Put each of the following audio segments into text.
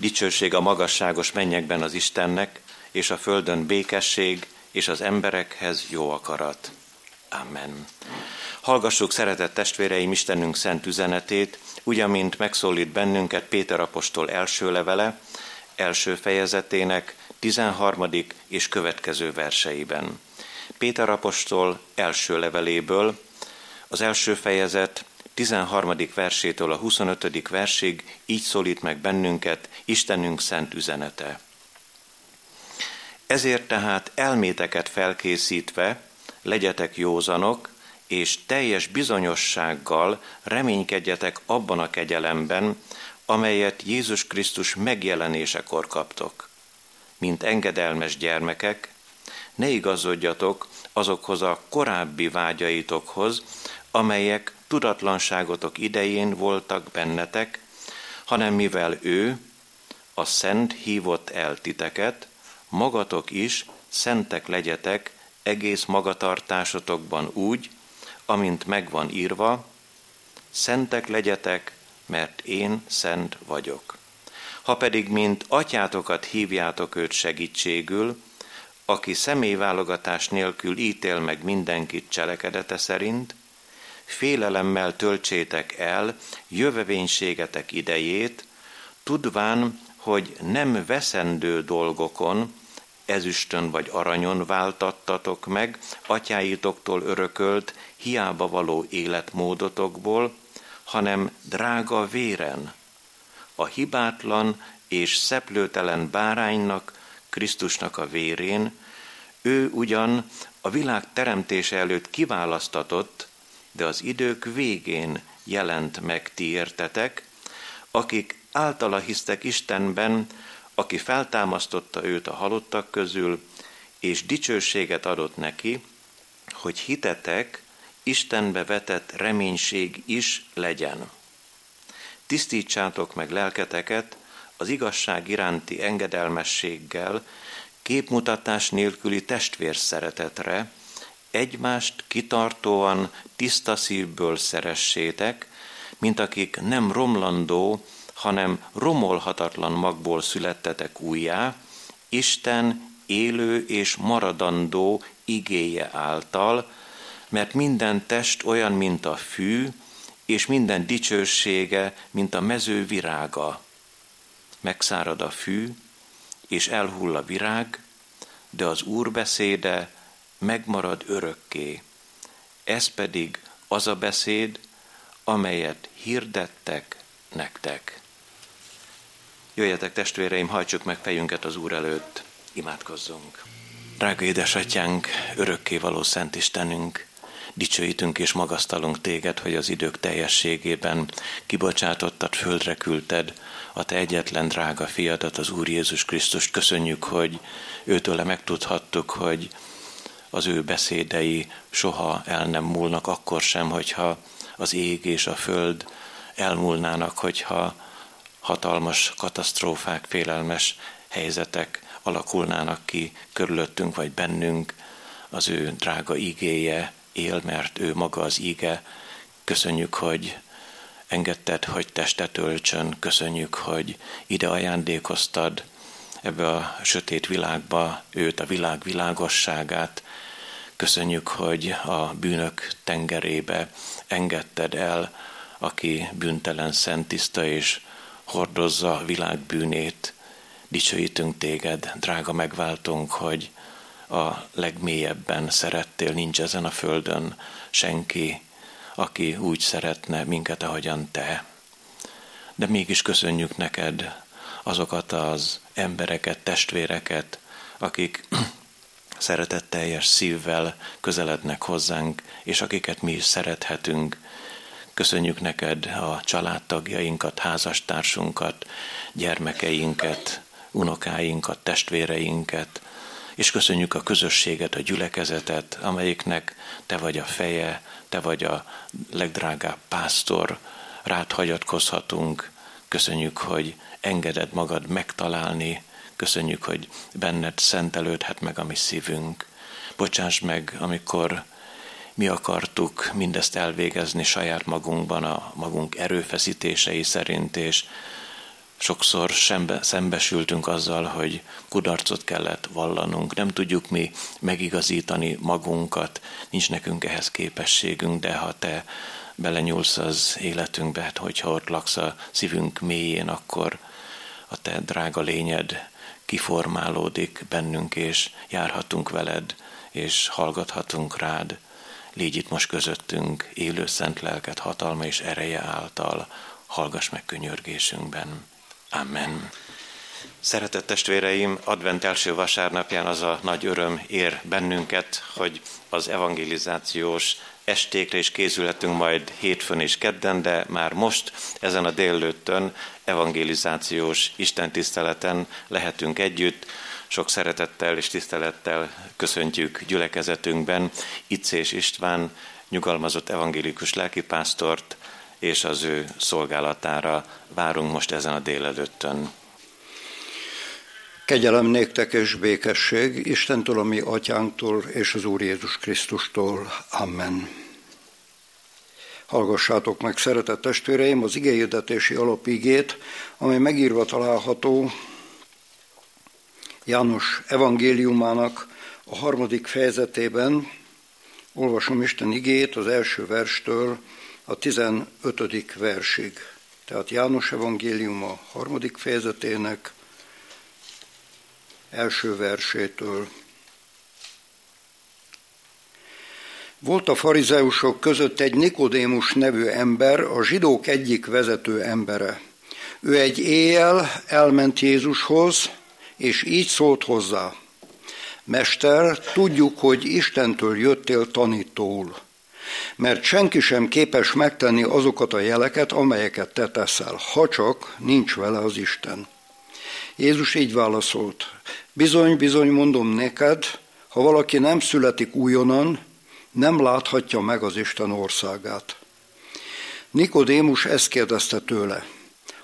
Dicsőség a magasságos mennyekben az Istennek, és a földön békesség, és az emberekhez jó akarat. Amen. Hallgassuk, szeretett testvéreim, Istenünk szent üzenetét, úgy, amint megszólít bennünket Péter apostol első levele, első fejezetének 13. és következő verseiben. Péter apostol első leveléből, az első fejezet 13. versétől a 25. versig így szólít meg bennünket Istenünk szent üzenete. Ezért tehát elméteket felkészítve legyetek józanok, és teljes bizonyossággal reménykedjetek abban a kegyelemben, amelyet Jézus Krisztus megjelenésekor kaptok. Mint engedelmes gyermekek, ne igazodjatok azokhoz a korábbi vágyaitokhoz, amelyek tudatlanságotok idején voltak bennetek, hanem mivel ő, a Szent hívott el titeket, magatok is szentek legyetek egész magatartásotokban úgy, amint megvan írva, szentek legyetek, mert én szent vagyok. Ha pedig, mint atyátokat hívjátok őt segítségül, aki személyválogatás nélkül ítél meg mindenkit cselekedete szerint, félelemmel töltsétek el jövevénységetek idejét, tudván, hogy nem veszendő dolgokon, ezüstön vagy aranyon váltattatok meg, atyáitoktól örökölt, hiába való életmódotokból, hanem drága véren, a hibátlan és szeplőtelen báránynak, Krisztusnak a vérén, ő ugyan a világ teremtése előtt kiválasztatott, de az idők végén jelent meg ti értetek, akik általa hisztek Istenben, aki feltámasztotta őt a halottak közül, és dicsőséget adott neki, hogy hitetek Istenbe vetett reménység is legyen. Tisztítsátok meg lelketeket az igazság iránti engedelmességgel, képmutatás nélküli testvér szeretetre, egymást kitartóan tiszta szívből szeressétek, mint akik nem romlandó, hanem romolhatatlan magból születtetek újjá, Isten élő és maradandó igéje által, mert minden test olyan, mint a fű, és minden dicsősége, mint a mező virága. Megszárad a fű, és elhull a virág, de az Úr beszéde megmarad örökké. Ez pedig az a beszéd, amelyet hirdettek nektek. Jöjjetek testvéreim, hajtsuk meg fejünket az Úr előtt, imádkozzunk. Drága édesatyánk, való Szent Istenünk, dicsőítünk és magasztalunk téged, hogy az idők teljességében kibocsátottad, földre küldted a te egyetlen drága fiadat, az Úr Jézus Krisztust. Köszönjük, hogy őtőle megtudhattuk, hogy az ő beszédei soha el nem múlnak, akkor sem, hogyha az ég és a föld elmúlnának, hogyha hatalmas katasztrófák, félelmes helyzetek alakulnának ki körülöttünk vagy bennünk, az ő drága igéje él, mert ő maga az íge. Köszönjük, hogy engedted, hogy testet öltsön, köszönjük, hogy ide ajándékoztad ebbe a sötét világba őt, a világ világosságát. Köszönjük, hogy a bűnök tengerébe engedted el, aki bűntelen, szent, tiszta és hordozza a világ bűnét. Dicsőítünk téged, drága megváltunk, hogy a legmélyebben szerettél, nincs ezen a földön senki, aki úgy szeretne minket, ahogyan te. De mégis köszönjük neked azokat az embereket, testvéreket, akik szeretetteljes szívvel közelednek hozzánk, és akiket mi is szerethetünk, Köszönjük neked a családtagjainkat, házastársunkat, gyermekeinket, unokáinkat, testvéreinket, és köszönjük a közösséget, a gyülekezetet, amelyiknek te vagy a feje, te vagy a legdrágább pásztor, rád hagyatkozhatunk. Köszönjük, hogy engeded magad megtalálni, köszönjük, hogy benned szentelődhet meg a mi szívünk. Bocsáss meg, amikor mi akartuk mindezt elvégezni saját magunkban, a magunk erőfeszítései szerint, és sokszor sembe, szembesültünk azzal, hogy kudarcot kellett vallanunk, nem tudjuk mi megigazítani magunkat, nincs nekünk ehhez képességünk, de ha te belenyúlsz az életünkbe, hát hogyha ott laksz a szívünk mélyén, akkor a te drága lényed kiformálódik bennünk, és járhatunk veled, és hallgathatunk rád. Légy itt most közöttünk, élő szent lelket hatalma és ereje által, hallgass meg könyörgésünkben. Amen. Szeretett testvéreim, advent első vasárnapján az a nagy öröm ér bennünket, hogy az evangelizációs estékre is készülhetünk majd hétfőn és kedden, de már most ezen a délőttön evangelizációs istentiszteleten lehetünk együtt. Sok szeretettel és tisztelettel köszöntjük gyülekezetünkben Iccés István, nyugalmazott evangélikus lelkipásztort, és az ő szolgálatára várunk most ezen a délelőttön. Kegyelem néktek és békesség Istentől, a mi atyánktól és az Úr Jézus Krisztustól. Amen. Hallgassátok meg, szeretett testvéreim, az igényedetési alapigét, amely megírva található János evangéliumának a harmadik fejezetében. Olvasom Isten igét az első verstől a 15. versig. Tehát János evangélium a harmadik fejezetének első versétől. Volt a farizeusok között egy Nikodémus nevű ember, a zsidók egyik vezető embere. Ő egy éjjel elment Jézushoz, és így szólt hozzá. Mester, tudjuk, hogy Istentől jöttél tanítóul mert senki sem képes megtenni azokat a jeleket, amelyeket te teszel, ha csak nincs vele az Isten. Jézus így válaszolt, bizony, bizony mondom neked, ha valaki nem születik újonnan, nem láthatja meg az Isten országát. Nikodémus ezt kérdezte tőle.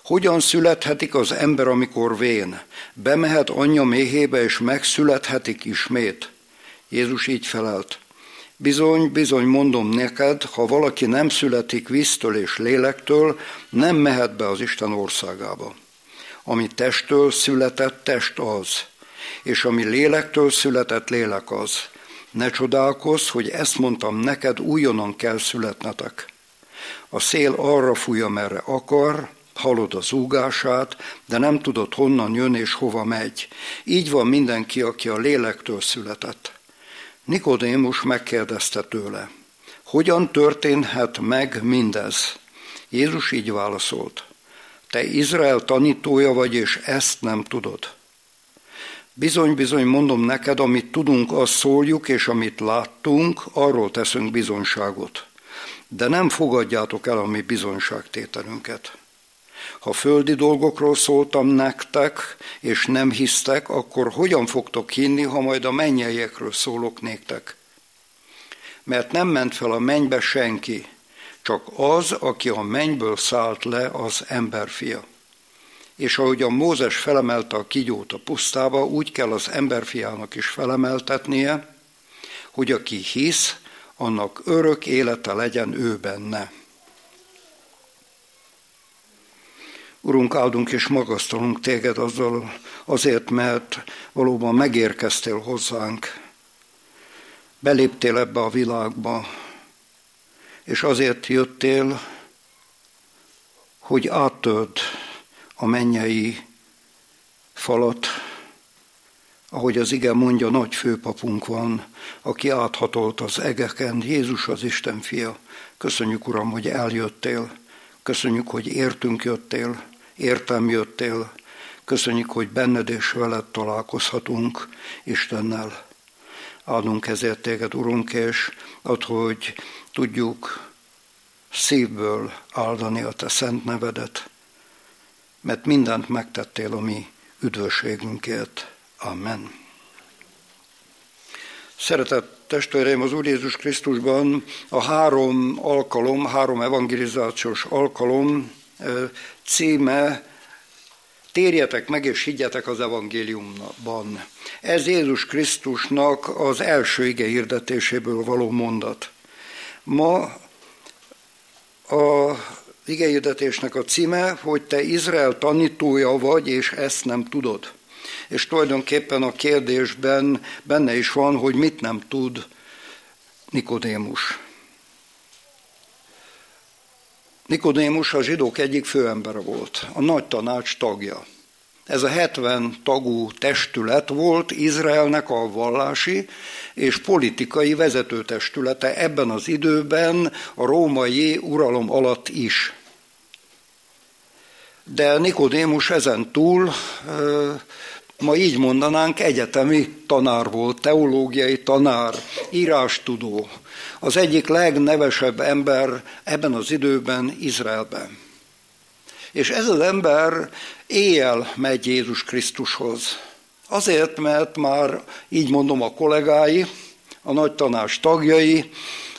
Hogyan születhetik az ember, amikor vén? Bemehet anyja méhébe, és megszülethetik ismét? Jézus így felelt. Bizony, bizony mondom neked, ha valaki nem születik víztől és lélektől, nem mehet be az Isten országába. Ami testtől született, test az, és ami lélektől született, lélek az. Ne csodálkozz, hogy ezt mondtam neked, újonnan kell születnetek. A szél arra fúj, merre akar, hallod az zúgását, de nem tudod honnan jön és hova megy. Így van mindenki, aki a lélektől született. Nikodémus megkérdezte tőle, hogyan történhet meg mindez? Jézus így válaszolt, te Izrael tanítója vagy, és ezt nem tudod. Bizony, bizony mondom neked, amit tudunk, azt szóljuk, és amit láttunk, arról teszünk bizonyságot. De nem fogadjátok el a mi bizonyságtételünket. Ha földi dolgokról szóltam nektek, és nem hisztek, akkor hogyan fogtok hinni, ha majd a mennyeiekről szólok néktek? Mert nem ment fel a mennybe senki, csak az, aki a mennyből szállt le, az emberfia. És ahogy a Mózes felemelte a kigyót a pusztába, úgy kell az emberfiának is felemeltetnie, hogy aki hisz, annak örök élete legyen ő benne. Urunk, áldunk és magasztalunk téged azzal, azért, mert valóban megérkeztél hozzánk, beléptél ebbe a világba, és azért jöttél, hogy áttöd a mennyei falat, ahogy az ige mondja, nagy főpapunk van, aki áthatolt az egeken, Jézus az Isten fia. Köszönjük, Uram, hogy eljöttél, köszönjük, hogy értünk jöttél, értem jöttél. Köszönjük, hogy benned és veled találkozhatunk Istennel. Adunk ezért téged, Urunk, és ad, hogy tudjuk szívből áldani a te szent nevedet, mert mindent megtettél a mi üdvösségünkért. Amen. Szeretett testvéreim, az Úr Jézus Krisztusban a három alkalom, három evangelizációs alkalom címe Térjetek meg és higgyetek az evangéliumban. Ez Jézus Krisztusnak az első ige hirdetéséből való mondat. Ma a igényedetésnek a címe, hogy te Izrael tanítója vagy, és ezt nem tudod. És tulajdonképpen a kérdésben benne is van, hogy mit nem tud Nikodémus. Nikodémus a zsidók egyik főembere volt, a nagy tanács tagja. Ez a 70 tagú testület volt Izraelnek a vallási és politikai vezetőtestülete ebben az időben a római uralom alatt is. De Nikodémus ezen túl, ma így mondanánk, egyetemi tanár volt, teológiai tanár, írástudó, az egyik legnevesebb ember ebben az időben Izraelben. És ez az ember éjjel megy Jézus Krisztushoz. Azért, mert már így mondom a kollégái, a nagy tanás tagjai,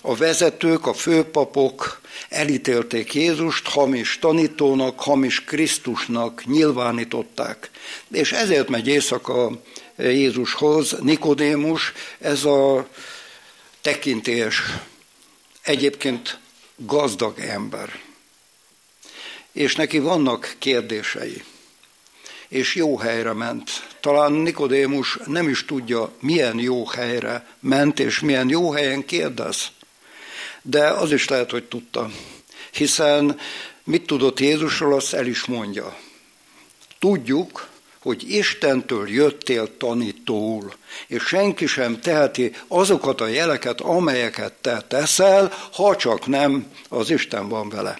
a vezetők, a főpapok elítélték Jézust, hamis tanítónak, hamis Krisztusnak nyilvánították. És ezért megy éjszaka Jézushoz, Nikodémus, ez a tekintélyes, egyébként gazdag ember. És neki vannak kérdései és jó helyre ment. Talán Nikodémus nem is tudja, milyen jó helyre ment, és milyen jó helyen kérdez. De az is lehet, hogy tudta. Hiszen mit tudott Jézusról, azt el is mondja. Tudjuk, hogy Istentől jöttél tanítóul, és senki sem teheti azokat a jeleket, amelyeket te teszel, ha csak nem az Isten van vele.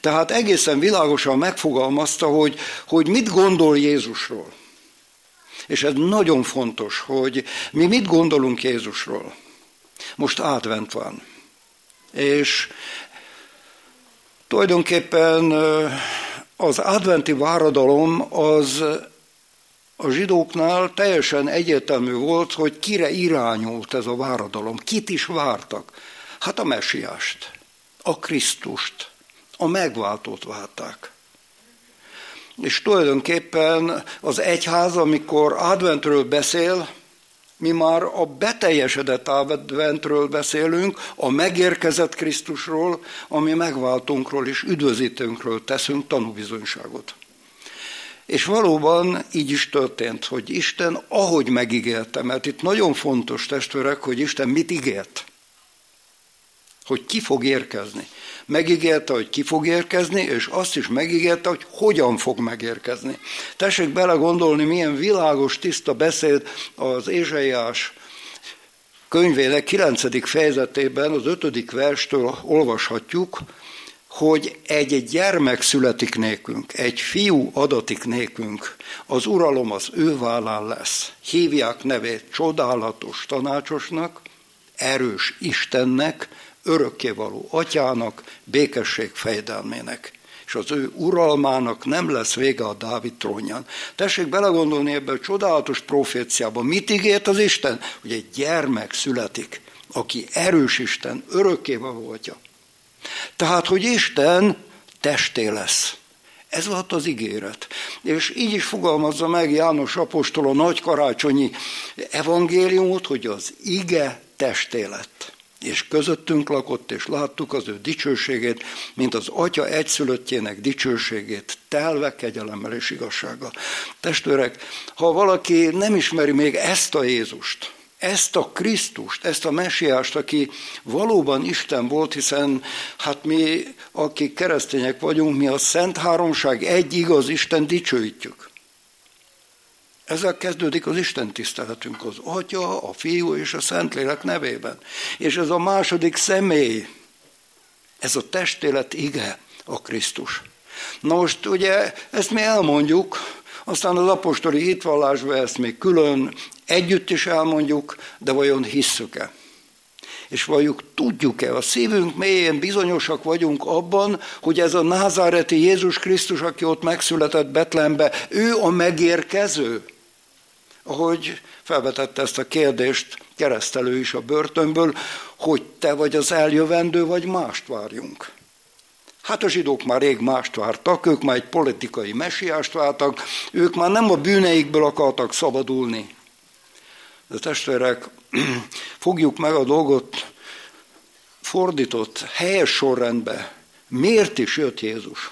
Tehát egészen világosan megfogalmazta, hogy, hogy mit gondol Jézusról. És ez nagyon fontos, hogy mi mit gondolunk Jézusról. Most átvent van. És tulajdonképpen az adventi váradalom az a zsidóknál teljesen egyértelmű volt, hogy kire irányult ez a váradalom, kit is vártak. Hát a mesiást, a Krisztust, a megváltót várták. És tulajdonképpen az egyház, amikor adventről beszél, mi már a beteljesedett adventről beszélünk, a megérkezett Krisztusról, ami megváltunkról és üdvözítőnkről teszünk tanúbizonyságot. És valóban így is történt, hogy Isten ahogy megígérte, mert itt nagyon fontos testvérek, hogy Isten mit ígért. Hogy ki fog érkezni. Megígérte, hogy ki fog érkezni, és azt is megígérte, hogy hogyan fog megérkezni. Tessék belegondolni, milyen világos, tiszta beszéd az Ézsaiás könyvének 9. fejezetében, az 5. verstől olvashatjuk, hogy egy gyermek születik nékünk, egy fiú adatik nékünk, az uralom az ő vállán lesz. Hívják nevét csodálatos tanácsosnak, erős Istennek, örökkévaló atyának, békesség fejdelmének. És az ő uralmának nem lesz vége a Dávid trónján. Tessék belegondolni ebbe a csodálatos proféciába. Mit ígért az Isten? Hogy egy gyermek születik, aki erős Isten, örökkévaló atya. Tehát, hogy Isten testé lesz. Ez volt az ígéret. És így is fogalmazza meg János Apostol a nagy karácsonyi evangéliumot, hogy az ige testé lett. És közöttünk lakott, és láttuk az ő dicsőségét, mint az Atya egyszülöttjének dicsőségét, telve kegyelemmel és igazsággal. Testvérek, ha valaki nem ismeri még ezt a Jézust, ezt a Krisztust, ezt a mesiást, aki valóban Isten volt, hiszen hát mi, akik keresztények vagyunk, mi a Szent Háromság egy igaz Isten dicsőítjük. Ezzel kezdődik az Isten tiszteletünk, az Atya, a Fiú és a Szentlélek nevében. És ez a második személy, ez a testélet ige, a Krisztus. Na most ugye ezt mi elmondjuk, aztán az apostoli hitvallásban ezt még külön együtt is elmondjuk, de vajon hisszük-e? És vajuk tudjuk-e, a szívünk mélyén bizonyosak vagyunk abban, hogy ez a názáreti Jézus Krisztus, aki ott megszületett Betlehembe, ő a megérkező? Ahogy felvetette ezt a kérdést keresztelő is a börtönből, hogy te vagy az eljövendő, vagy mást várjunk. Hát a zsidók már rég mást vártak, ők már egy politikai mesiást vártak, ők már nem a bűneikből akartak szabadulni. De testvérek, fogjuk meg a dolgot fordított, helyes sorrendbe. Miért is jött Jézus?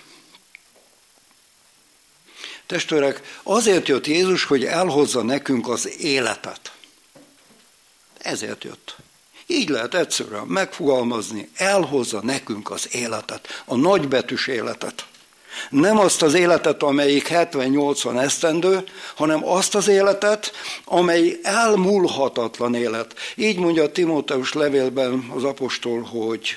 Testvérek, azért jött Jézus, hogy elhozza nekünk az életet. Ezért jött. Így lehet egyszerűen megfogalmazni, elhozza nekünk az életet, a nagybetűs életet. Nem azt az életet, amelyik 70-80 esztendő, hanem azt az életet, amely elmúlhatatlan élet. Így mondja a Timóteus levélben az apostol, hogy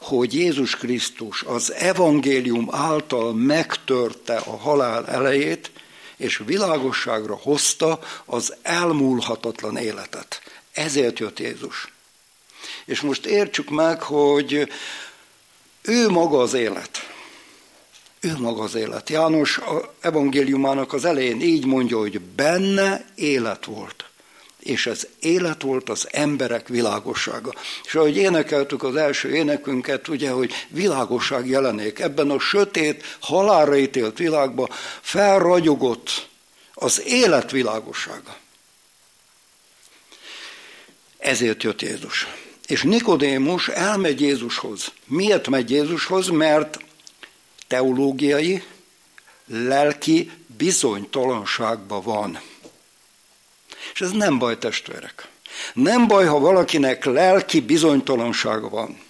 hogy Jézus Krisztus az evangélium által megtörte a halál elejét, és világosságra hozta az elmúlhatatlan életet. Ezért jött Jézus. És most értsük meg, hogy ő maga az élet. Ő maga az élet. János a evangéliumának az elején így mondja, hogy benne élet volt. És ez élet volt az emberek világossága. És ahogy énekeltük az első énekünket, ugye, hogy világosság jelenék. Ebben a sötét, halálra ítélt világban felragyogott az élet világossága. Ezért jött Jézus. És Nikodémus elmegy Jézushoz. Miért megy Jézushoz? Mert teológiai, lelki bizonytalanságban van. És ez nem baj, testvérek. Nem baj, ha valakinek lelki bizonytalansága van.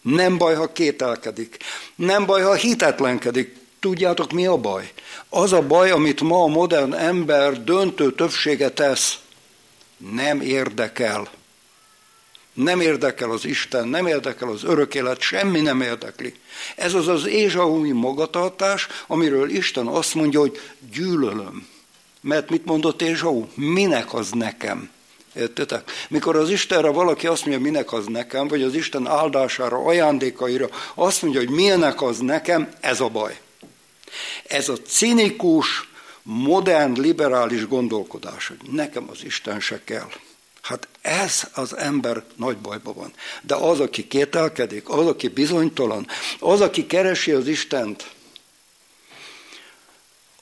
Nem baj, ha kételkedik. Nem baj, ha hitetlenkedik. Tudjátok, mi a baj? Az a baj, amit ma a modern ember döntő többsége tesz. Nem érdekel nem érdekel az Isten, nem érdekel az örök élet, semmi nem érdekli. Ez az az ézsaumi magatartás, amiről Isten azt mondja, hogy gyűlölöm. Mert mit mondott Ézsau? Minek az nekem? Értetek? Mikor az Istenre valaki azt mondja, minek az nekem, vagy az Isten áldására, ajándékaira azt mondja, hogy milyenek az nekem, ez a baj. Ez a cinikus, modern, liberális gondolkodás, hogy nekem az Isten se kell. Hát ez az ember nagy bajban van. De az, aki kételkedik, az, aki bizonytalan, az, aki keresi az Istent,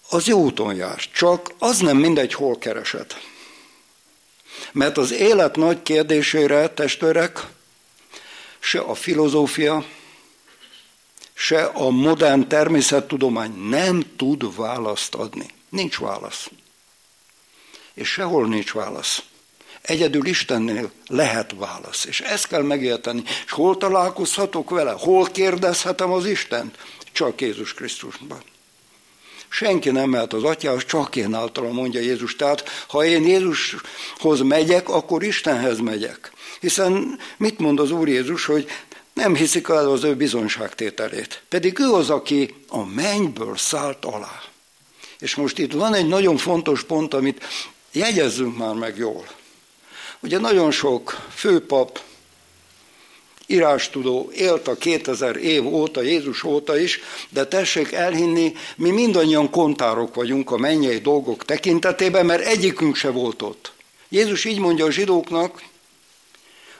az jó úton jár. Csak az nem mindegy, hol keresed. Mert az élet nagy kérdésére, testvérek, se a filozófia, se a modern természettudomány nem tud választ adni. Nincs válasz. És sehol nincs válasz. Egyedül Istennél lehet válasz. És ezt kell megérteni. És hol találkozhatok vele? Hol kérdezhetem az Istent? Csak Jézus Krisztusban. Senki nem mehet az atyához, csak én általam, mondja Jézus. Tehát, ha én Jézushoz megyek, akkor Istenhez megyek. Hiszen mit mond az Úr Jézus, hogy nem hiszik el az ő bizonságtételét. Pedig ő az, aki a mennyből szállt alá. És most itt van egy nagyon fontos pont, amit jegyezzünk már meg jól. Ugye nagyon sok főpap, írástudó élt a 2000 év óta, Jézus óta is, de tessék elhinni, mi mindannyian kontárok vagyunk a mennyei dolgok tekintetében, mert egyikünk se volt ott. Jézus így mondja a zsidóknak,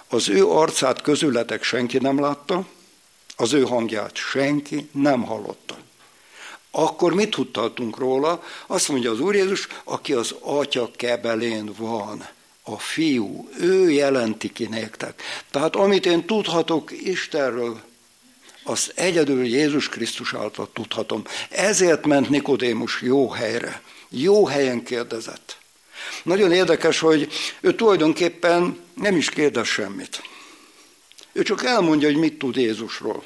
az ő arcát közületek senki nem látta, az ő hangját senki nem hallotta. Akkor mit tudhatunk róla? Azt mondja az Úr Jézus, aki az atya kebelén van a fiú, ő jelenti ki nektek. Tehát amit én tudhatok Istenről, azt egyedül Jézus Krisztus által tudhatom. Ezért ment Nikodémus jó helyre. Jó helyen kérdezett. Nagyon érdekes, hogy ő tulajdonképpen nem is kérdez semmit. Ő csak elmondja, hogy mit tud Jézusról.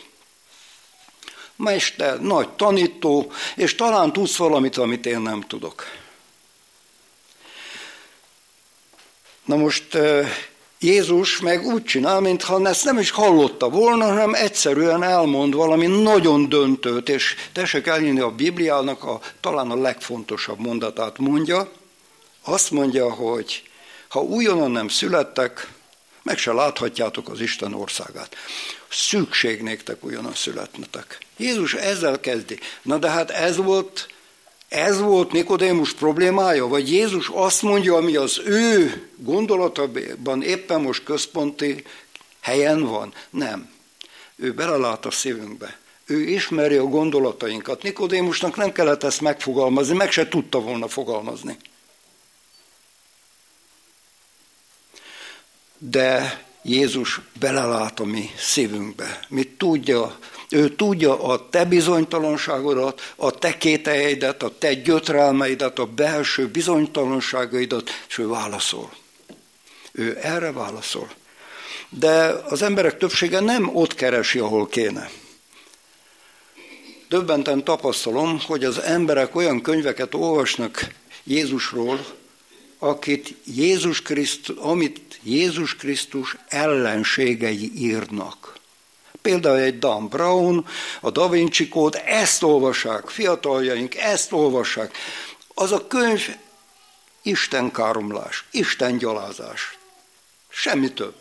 Mester, nagy tanító, és talán tudsz valamit, amit én nem tudok. Na most Jézus meg úgy csinál, mintha ezt nem is hallotta volna, hanem egyszerűen elmond valami nagyon döntőt, és tessék elhinni a Bibliának a, talán a legfontosabb mondatát mondja. Azt mondja, hogy ha újonnan nem születtek, meg se láthatjátok az Isten országát. Szükség néktek újonnan születnetek. Jézus ezzel kezdi. Na de hát ez volt ez volt Nikodémus problémája, vagy Jézus azt mondja, ami az ő gondolatában éppen most központi helyen van? Nem. Ő belelát a szívünkbe. Ő ismeri a gondolatainkat. Nikodémusnak nem kellett ezt megfogalmazni, meg se tudta volna fogalmazni. De Jézus belelát a mi szívünkbe. Mi tudja, ő tudja a te bizonytalanságodat, a te kételjeidet, a te gyötrelmeidet, a belső bizonytalanságaidat, és ő válaszol. Ő erre válaszol. De az emberek többsége nem ott keresi, ahol kéne. Döbbenten tapasztalom, hogy az emberek olyan könyveket olvasnak Jézusról, akit Jézus Krisztus, amit Jézus Krisztus ellenségei írnak. Például egy Dan Brown, a Da Vinci Code, ezt olvassák, fiataljaink, ezt olvassák. Az a könyv Isten káromlás, Isten gyalázás. Semmi több.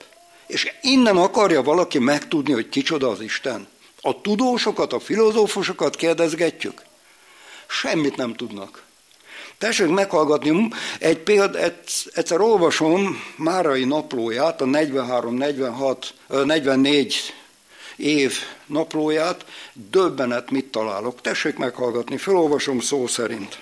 És innen akarja valaki megtudni, hogy kicsoda az Isten. A tudósokat, a filozófusokat kérdezgetjük. Semmit nem tudnak. Tessék meghallgatni egy péld, egyszer olvasom Márai naplóját, a 43-46, 44 év naplóját, döbbenet mit találok. Tessék meghallgatni, felolvasom szó szerint.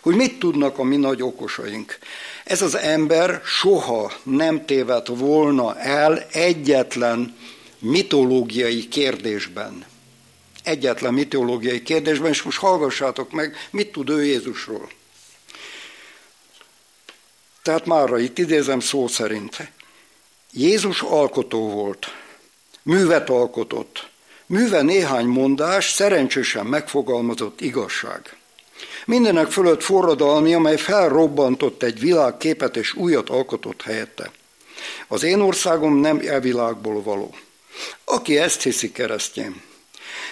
Hogy mit tudnak a mi nagy okosaink. Ez az ember soha nem tévedt volna el egyetlen mitológiai kérdésben. Egyetlen mitológiai kérdésben, és most hallgassátok meg, mit tud ő Jézusról. Tehát már itt idézem szó szerint. Jézus alkotó volt, művet alkotott. Műve néhány mondás, szerencsésen megfogalmazott igazság. Mindenek fölött forradalmi, amely felrobbantott egy világképet és újat alkotott helyette. Az én országom nem e világból való. Aki ezt hiszi keresztjén.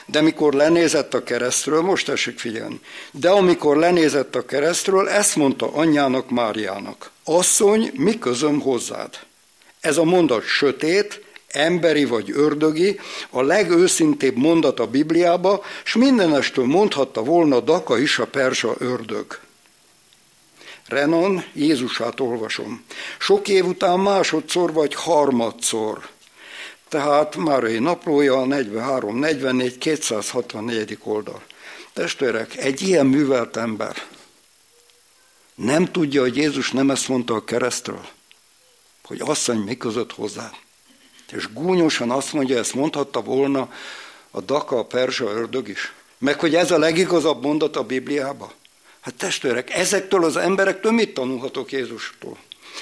De mikor lenézett a keresztről, most tessék figyelni, de amikor lenézett a keresztről, ezt mondta anyjának Máriának. Asszony, mi közöm hozzád? Ez a mondat sötét, emberi vagy ördögi, a legőszintébb mondat a Bibliába, és mindenestől mondhatta volna Daka is a persa ördög. Renan Jézusát olvasom. Sok év után másodszor vagy harmadszor. Tehát Márai naplója 43, 44, 264. oldal. Testvérek, egy ilyen művelt ember nem tudja, hogy Jézus nem ezt mondta a keresztről, hogy asszony mi között hozzá. És gúnyosan azt mondja, ezt mondhatta volna a Daka, a Perzsa ördög is. Meg hogy ez a legigazabb mondat a Bibliába. Hát testvérek, ezektől az emberektől mit tanulhatok Jézustól?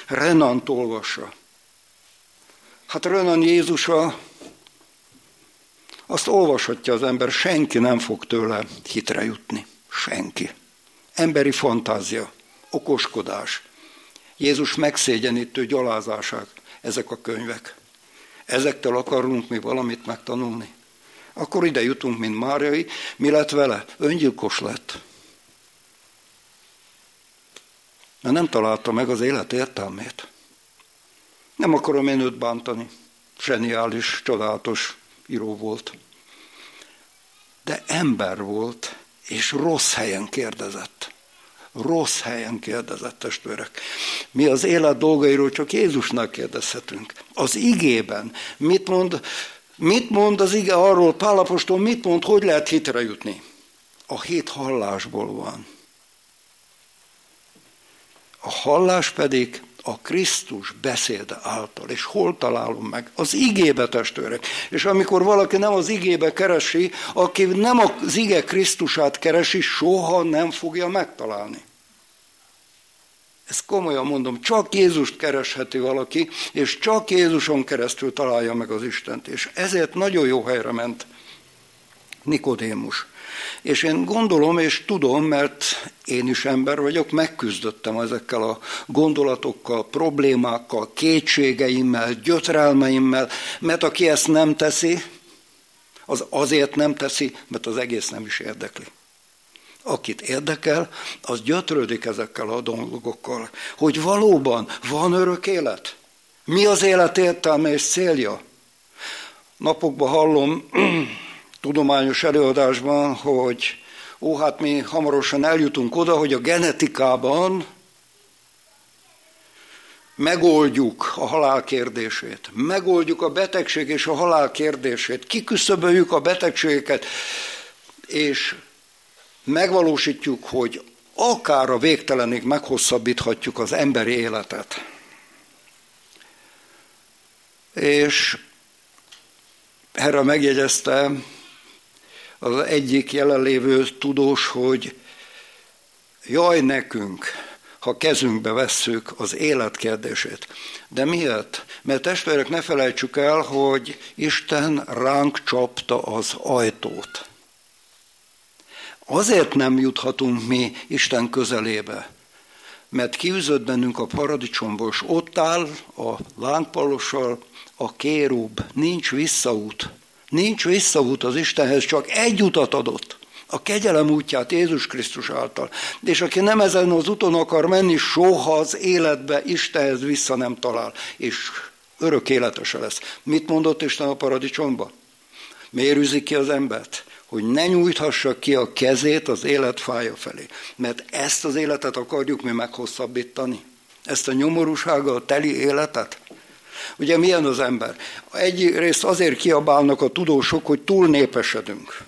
Renant olvassa. Hát Renan Jézusa, azt olvashatja az ember, senki nem fog tőle hitre jutni. Senki. Emberi fantázia, okoskodás, Jézus megszégyenítő gyalázásák, ezek a könyvek. Ezektől akarunk mi valamit megtanulni. Akkor ide jutunk, mint Máriai, mi lett vele? Öngyilkos lett. Mert nem találta meg az élet értelmét. Nem akarom én őt bántani. Zseniális, csodálatos író volt. De ember volt, és rossz helyen kérdezett. Rossz helyen kérdezett testvérek. Mi az élet dolgairól csak Jézusnak kérdezhetünk. Az igében mit mond, mit mond az ige arról, Pálapostól mit mond, hogy lehet hitre jutni? A hét hallásból van. A hallás pedig a Krisztus beszéde által. És hol találom meg? Az igébe, testvérek. És amikor valaki nem az igébe keresi, aki nem az ige Krisztusát keresi, soha nem fogja megtalálni. Ezt komolyan mondom, csak Jézust keresheti valaki, és csak Jézuson keresztül találja meg az Istent. És ezért nagyon jó helyre ment Nikodémus. És én gondolom és tudom, mert én is ember vagyok, megküzdöttem ezekkel a gondolatokkal, problémákkal, kétségeimmel, gyötrelmeimmel, mert aki ezt nem teszi, az azért nem teszi, mert az egész nem is érdekli. Akit érdekel, az gyötrődik ezekkel a dolgokkal, hogy valóban van örök élet. Mi az élet értelme és célja? Napokban hallom tudományos előadásban, hogy ó, hát mi hamarosan eljutunk oda, hogy a genetikában megoldjuk a halál kérdését, megoldjuk a betegség és a halál kérdését, kiküszöböljük a betegségeket, és megvalósítjuk, hogy akár a végtelenig meghosszabbíthatjuk az emberi életet. És erre megjegyezte az egyik jelenlévő tudós, hogy jaj nekünk, ha kezünkbe vesszük az élet kérdését. De miért? Mert testvérek, ne felejtsük el, hogy Isten ránk csapta az ajtót. Azért nem juthatunk mi Isten közelébe, mert kiűzött bennünk a paradicsomból, és ott áll a lángpalossal a kérub, nincs visszaút. Nincs visszaút az Istenhez, csak egy utat adott. A kegyelem útját Jézus Krisztus által. És aki nem ezen az úton akar menni, soha az életbe Istenhez vissza nem talál. És örök életese lesz. Mit mondott Isten a paradicsomba? Miért űzik ki az embert? Hogy ne nyújthassa ki a kezét az élet fája felé. Mert ezt az életet akarjuk mi meghosszabbítani. Ezt a nyomorúsággal teli életet. Ugye milyen az ember? Egyrészt azért kiabálnak a tudósok, hogy túlnépesedünk.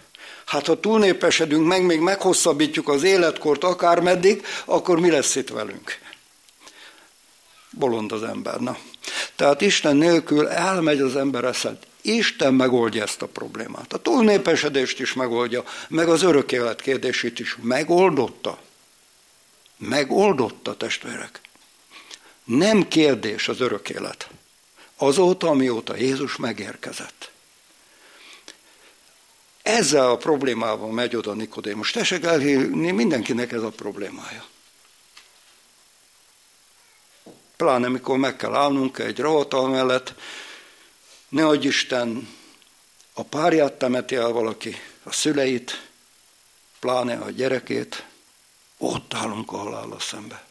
Hát ha túlnépesedünk, meg még meghosszabbítjuk az életkort akármeddig, akkor mi lesz itt velünk? Bolond az ember. Na. Tehát Isten nélkül elmegy az ember eszed. Isten megoldja ezt a problémát. A túlnépesedést is megoldja, meg az örök élet kérdését is megoldotta. Megoldotta, testvérek. Nem kérdés az örök élet. Azóta, amióta Jézus megérkezett. Ezzel a problémával megy oda Nikodémus. Tessék elhívni, mindenkinek ez a problémája. Pláne, mikor meg kell állnunk egy ravatal mellett, ne adj Isten, a párját temeti el valaki, a szüleit, pláne a gyerekét, ott állunk a halállal szembe.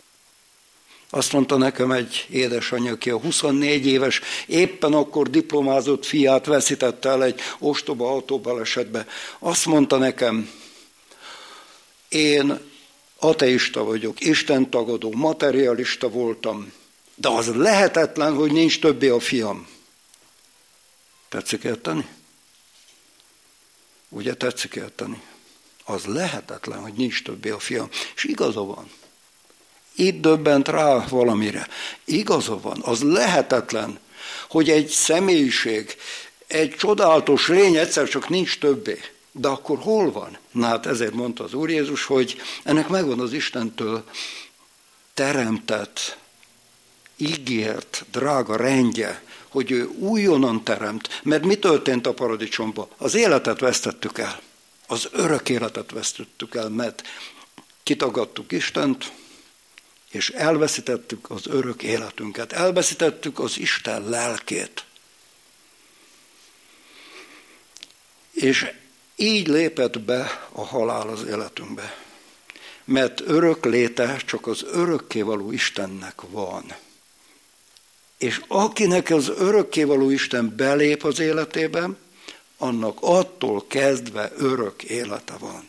Azt mondta nekem egy édesanyja, aki a 24 éves, éppen akkor diplomázott fiát veszítette el egy ostoba autóbalesetbe. Azt mondta nekem, én ateista vagyok, Isten tagadó, materialista voltam, de az lehetetlen, hogy nincs többé a fiam. Tetszik érteni? Ugye tetszik érteni? Az lehetetlen, hogy nincs többé a fiam. És igaza van. Itt döbbent rá valamire. Igaza van, az lehetetlen, hogy egy személyiség, egy csodálatos lény egyszer csak nincs többé. De akkor hol van? Na hát ezért mondta az Úr Jézus, hogy ennek megvan az Istentől teremtett, ígért, drága rendje, hogy ő újonnan teremt. Mert mi történt a paradicsomban? Az életet vesztettük el. Az örök életet vesztettük el, mert kitagadtuk Istent, és elveszítettük az örök életünket, elveszítettük az Isten lelkét. És így lépett be a halál az életünkbe. Mert örök léte csak az örökkévaló Istennek van. És akinek az örökkévaló Isten belép az életébe, annak attól kezdve örök élete van.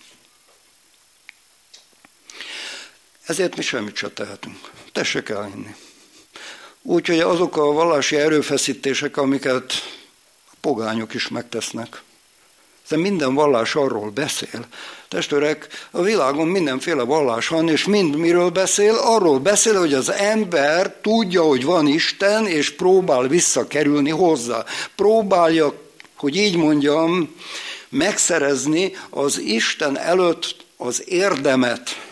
Ezért mi semmit sem tehetünk. Tessék elhinni. Úgyhogy azok a vallási erőfeszítések, amiket a pogányok is megtesznek, de minden vallás arról beszél. Testvérek, a világon mindenféle vallás van, és mind miről beszél? Arról beszél, hogy az ember tudja, hogy van Isten, és próbál visszakerülni hozzá. Próbálja, hogy így mondjam, megszerezni az Isten előtt az érdemet,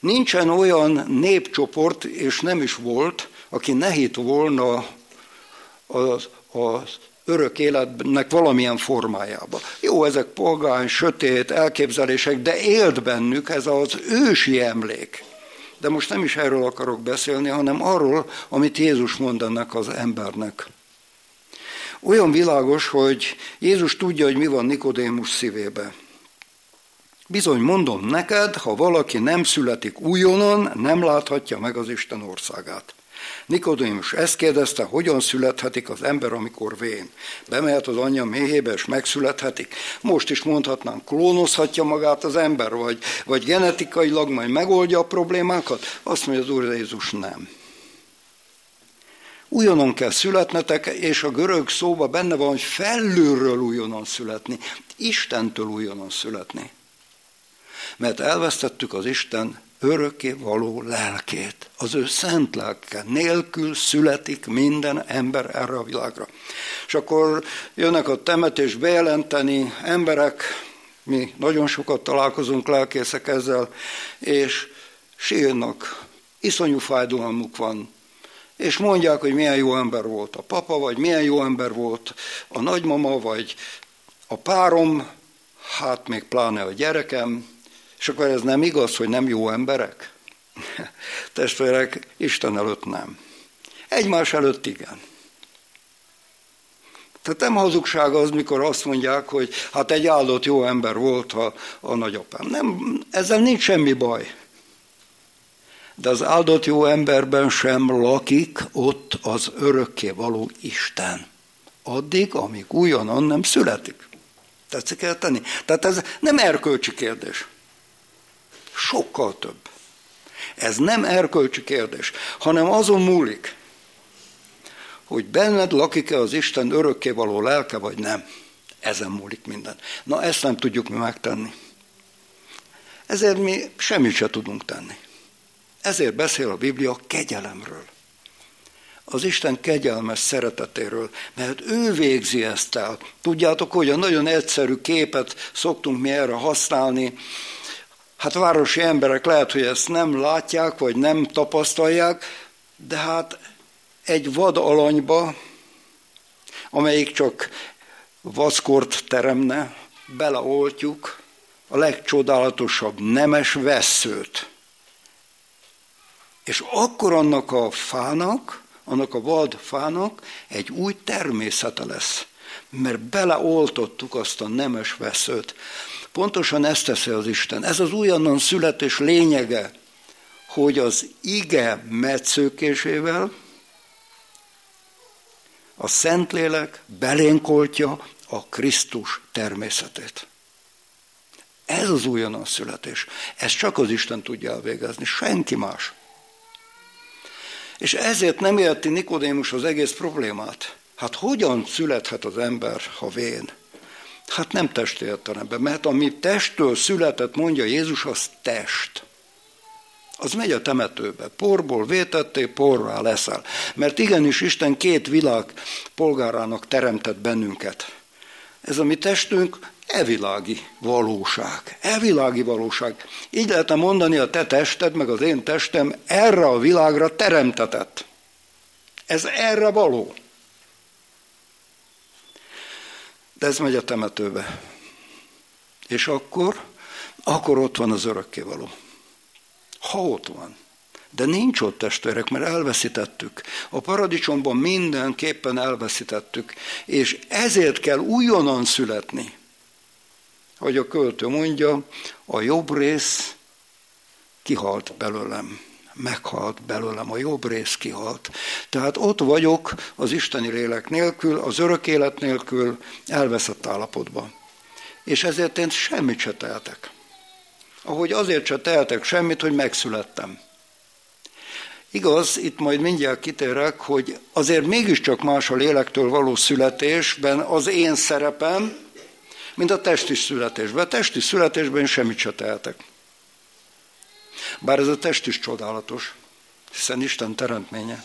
Nincsen olyan népcsoport, és nem is volt, aki ne hitt volna az, az örök életnek valamilyen formájába. Jó, ezek polgány, sötét elképzelések, de élt bennük ez az ősi emlék. De most nem is erről akarok beszélni, hanem arról, amit Jézus mond ennek az embernek. Olyan világos, hogy Jézus tudja, hogy mi van Nikodémus szívébe. Bizony mondom neked, ha valaki nem születik újonnan, nem láthatja meg az Isten országát. Nikodémus ezt kérdezte, hogyan születhetik az ember, amikor vén. Bemehet az anyja méhébe, és megszülethetik. Most is mondhatnánk, klónozhatja magát az ember, vagy, vagy genetikailag majd megoldja a problémákat. Azt mondja az Úr Jézus, nem. Újonnan kell születnetek, és a görög szóba benne van, hogy felülről újonnan születni, Istentől újonnan születni mert elvesztettük az Isten örökké való lelkét, az ő szent lelke nélkül születik minden ember erre a világra. És akkor jönnek a temetés bejelenteni emberek, mi nagyon sokat találkozunk lelkészek ezzel, és sírnak, iszonyú fájdalmuk van, és mondják, hogy milyen jó ember volt a papa, vagy milyen jó ember volt a nagymama, vagy a párom, hát még pláne a gyerekem, és akkor ez nem igaz, hogy nem jó emberek? Testvérek, Isten előtt nem. Egymás előtt igen. Tehát nem hazugság az, mikor azt mondják, hogy hát egy áldott jó ember volt a, a nagyapám. Nem, ezzel nincs semmi baj. De az áldott jó emberben sem lakik ott az örökké való Isten. Addig, amíg újonnan nem születik. Tetszik tenni? Tehát ez nem erkölcsi kérdés. Sokkal több. Ez nem erkölcsi kérdés, hanem azon múlik, hogy benned lakik-e az Isten örökké való lelke, vagy nem. Ezen múlik minden. Na, ezt nem tudjuk mi megtenni. Ezért mi semmit se tudunk tenni. Ezért beszél a Biblia kegyelemről. Az Isten kegyelmes szeretetéről, mert ő végzi ezt el. Tudjátok, hogy a nagyon egyszerű képet szoktunk mi erre használni, Hát városi emberek lehet, hogy ezt nem látják, vagy nem tapasztalják, de hát egy vad alanyba, amelyik csak vaszkort teremne, beleoltjuk a legcsodálatosabb nemes veszőt. És akkor annak a fának, annak a vad fának egy új természete lesz, mert beleoltottuk azt a nemes veszőt. Pontosan ezt teszi az Isten. Ez az újonnan születés lényege, hogy az ige metszőkésével a Szentlélek belénkoltja a Krisztus természetét. Ez az újonnan születés. Ez csak az Isten tudja elvégezni, senki más. És ezért nem érti Nikodémus az egész problémát. Hát hogyan születhet az ember, ha vén? Hát nem testi értelemben, mert ami testtől született, mondja Jézus, az test. Az megy a temetőbe. Porból vétettél, porrá leszel. Mert igenis Isten két világ polgárának teremtett bennünket. Ez a mi testünk evilági valóság. Evilági valóság. Így lehetne mondani, a te tested, meg az én testem erre a világra teremtetett. Ez erre való. De ez megy a temetőbe. És akkor, akkor ott van az örökkévaló. Ha ott van. De nincs ott testvérek, mert elveszítettük. A paradicsomban mindenképpen elveszítettük, és ezért kell újonnan születni. Hogy a költő mondja, a jobb rész kihalt belőlem meghalt belőlem, a jobb rész kihalt. Tehát ott vagyok az isteni lélek nélkül, az örök élet nélkül, elveszett állapotban. És ezért én semmit se tehetek. Ahogy azért se tehetek semmit, hogy megszülettem. Igaz, itt majd mindjárt kitérek, hogy azért mégiscsak más a lélektől való születésben az én szerepem, mint a testi születésben. A testi születésben semmit se tehetek. Bár ez a test is csodálatos, hiszen Isten teremtménye.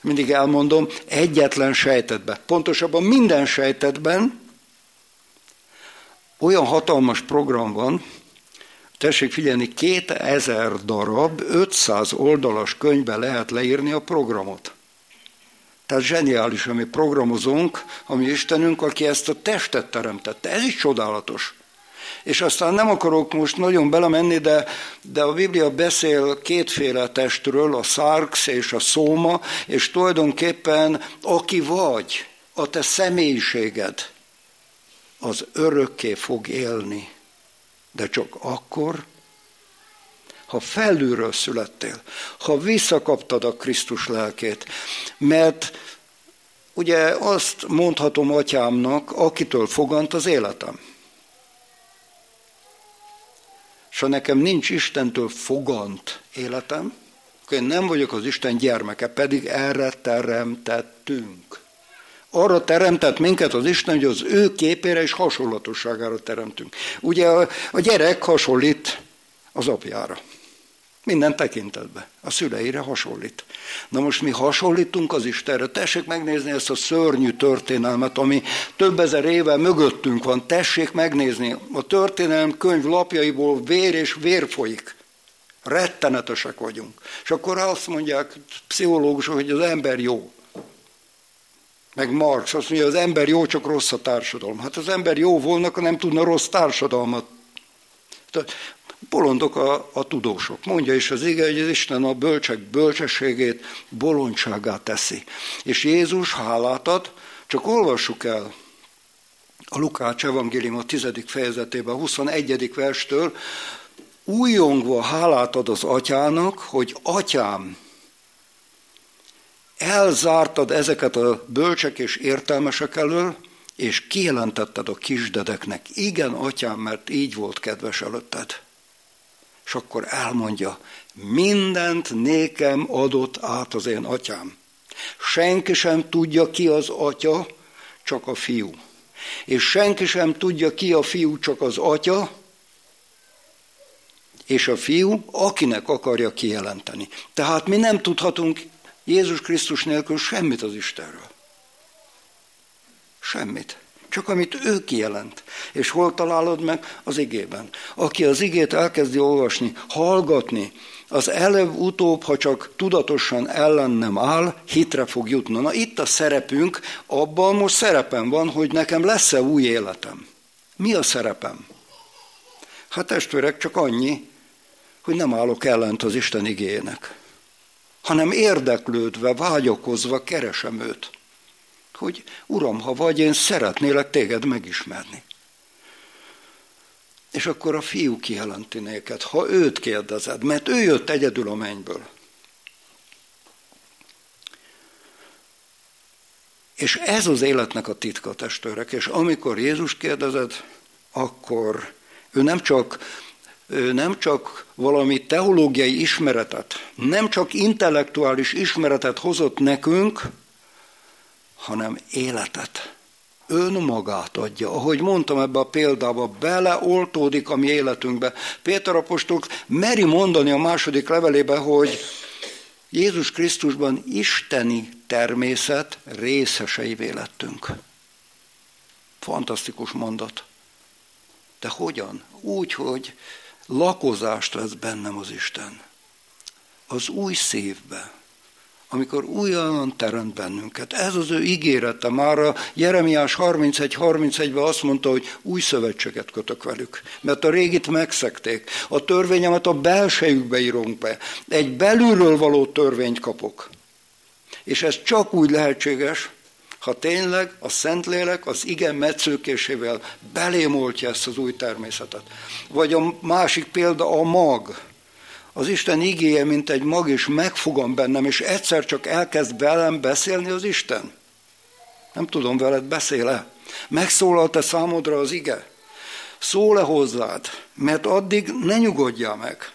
Mindig elmondom, egyetlen sejtetben, pontosabban minden sejtetben olyan hatalmas program van, tessék figyelni, 2000 darab, 500 oldalas könyvbe lehet leírni a programot. Tehát zseniális, ami programozunk, ami Istenünk, aki ezt a testet teremtette. Ez is csodálatos. És aztán nem akarok most nagyon belemenni, de, de a Biblia beszél kétféle testről, a szarx és a szóma, és tulajdonképpen aki vagy, a te személyiséged, az örökké fog élni. De csak akkor, ha felülről születtél, ha visszakaptad a Krisztus lelkét, mert ugye azt mondhatom atyámnak, akitől fogant az életem. És ha nekem nincs Istentől fogant életem, akkor én nem vagyok az Isten gyermeke, pedig erre teremtettünk. Arra teremtett minket az Isten, hogy az ő képére és hasonlatosságára teremtünk. Ugye a, a gyerek hasonlít az apjára. Minden tekintetben. A szüleire hasonlít. Na most mi hasonlítunk az Istenre. Tessék megnézni ezt a szörnyű történelmet, ami több ezer éve mögöttünk van. Tessék megnézni. A történelem könyv lapjaiból vér és vér folyik. Rettenetesek vagyunk. És akkor azt mondják pszichológusok, hogy az ember jó. Meg Marx azt mondja, az ember jó, csak rossz a társadalom. Hát az ember jó volna, akkor nem tudna rossz társadalmat. Bolondok a, a tudósok. Mondja is az ige, hogy az Isten a bölcsek bölcsességét bolondságá teszi. És Jézus hálát ad, csak olvassuk el a Lukács evangélium a 10. fejezetében, a 21. verstől, újongva hálát ad az atyának, hogy atyám, elzártad ezeket a bölcsek és értelmesek elől, és kijelentetted a kisdedeknek, igen, atyám, mert így volt kedves előtted. És akkor elmondja, mindent nékem adott át az én atyám. Senki sem tudja, ki az atya, csak a fiú. És senki sem tudja, ki a fiú, csak az atya, és a fiú, akinek akarja kijelenteni. Tehát mi nem tudhatunk Jézus Krisztus nélkül semmit az Istenről. Semmit. Csak amit ő kijelent. És hol találod meg? Az igében. Aki az igét elkezdi olvasni, hallgatni, az előbb-utóbb, ha csak tudatosan ellennem áll, hitre fog jutni. Na itt a szerepünk, abban most szerepem van, hogy nekem lesz-e új életem. Mi a szerepem? Hát testvérek, csak annyi, hogy nem állok ellent az Isten igének, hanem érdeklődve, vágyakozva keresem őt hogy Uram, ha vagy, én szeretnélek téged megismerni. És akkor a fiú kijelenti néked, ha őt kérdezed, mert ő jött egyedül a mennyből. És ez az életnek a titka, testőrek, és amikor Jézus kérdezed, akkor ő nem csak, ő nem csak valami teológiai ismeretet, nem csak intellektuális ismeretet hozott nekünk, hanem életet. Önmagát adja. Ahogy mondtam ebbe a példába, beleoltódik a mi életünkbe. Péter apostol meri mondani a második levelébe, hogy Jézus Krisztusban isteni természet részesei vélettünk. Fantasztikus mondat. De hogyan? Úgy, hogy lakozást vesz bennem az Isten. Az új szívbe amikor újonnan teremt bennünket. Ez az ő ígérete. Már a Jeremiás 31-31-ben azt mondta, hogy új szövetséget kötök velük, mert a régit megszekték. A törvényemet a belsejükbe írom be. Egy belülről való törvényt kapok. És ez csak úgy lehetséges, ha tényleg a Szentlélek az igen metszőkésével belémoltja ezt az új természetet. Vagy a másik példa a mag az Isten igéje, mint egy mag, és megfogom bennem, és egyszer csak elkezd velem beszélni az Isten. Nem tudom, veled beszél-e? Megszólalt-e számodra az ige? Szól-e hozzád? Mert addig ne nyugodjál meg.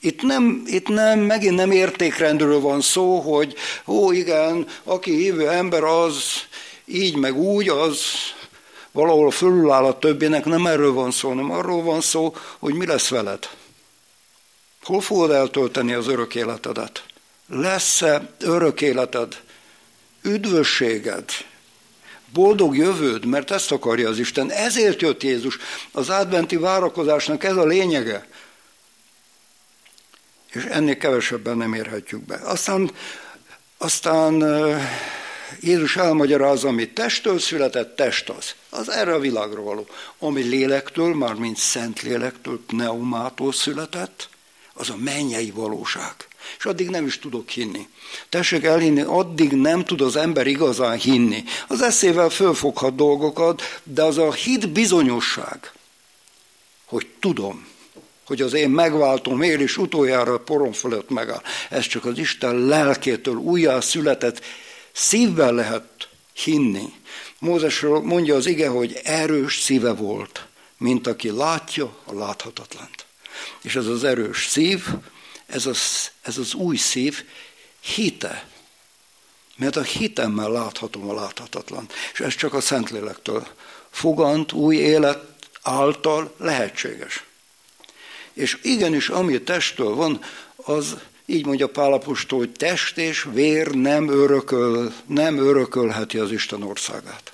Itt nem, itt nem, megint nem értékrendről van szó, hogy ó igen, aki hívő ember az így meg úgy, az valahol fölül áll a többinek, nem erről van szó, nem arról van szó, hogy mi lesz veled. Hol fogod eltölteni az örök életedet? Lesz-e örök életed? Üdvösséged? Boldog jövőd, mert ezt akarja az Isten. Ezért jött Jézus. Az adventi várakozásnak ez a lényege. És ennél kevesebben nem érhetjük be. Aztán, aztán Jézus elmagyarázza, ami testtől született, test az. Az erre a világra való. Ami lélektől, mármint szent lélektől, pneumától született, az a mennyei valóság. És addig nem is tudok hinni. Tessék elhinni, addig nem tud az ember igazán hinni. Az eszével fölfoghat dolgokat, de az a hit bizonyosság, hogy tudom, hogy az én megváltom él, és utoljára a porom fölött megáll. Ez csak az Isten lelkétől újjá született szívvel lehet hinni. Mózesről mondja az ige, hogy erős szíve volt, mint aki látja a láthatatlant. És ez az erős szív, ez az, ez az új szív hite. Mert a hitemmel láthatom a láthatatlan. És ez csak a Szentlélektől fogant új élet által lehetséges. És igenis, ami testtől van, az így mondja Pálapostól, hogy test és vér nem, örököl, nem örökölheti az Isten országát.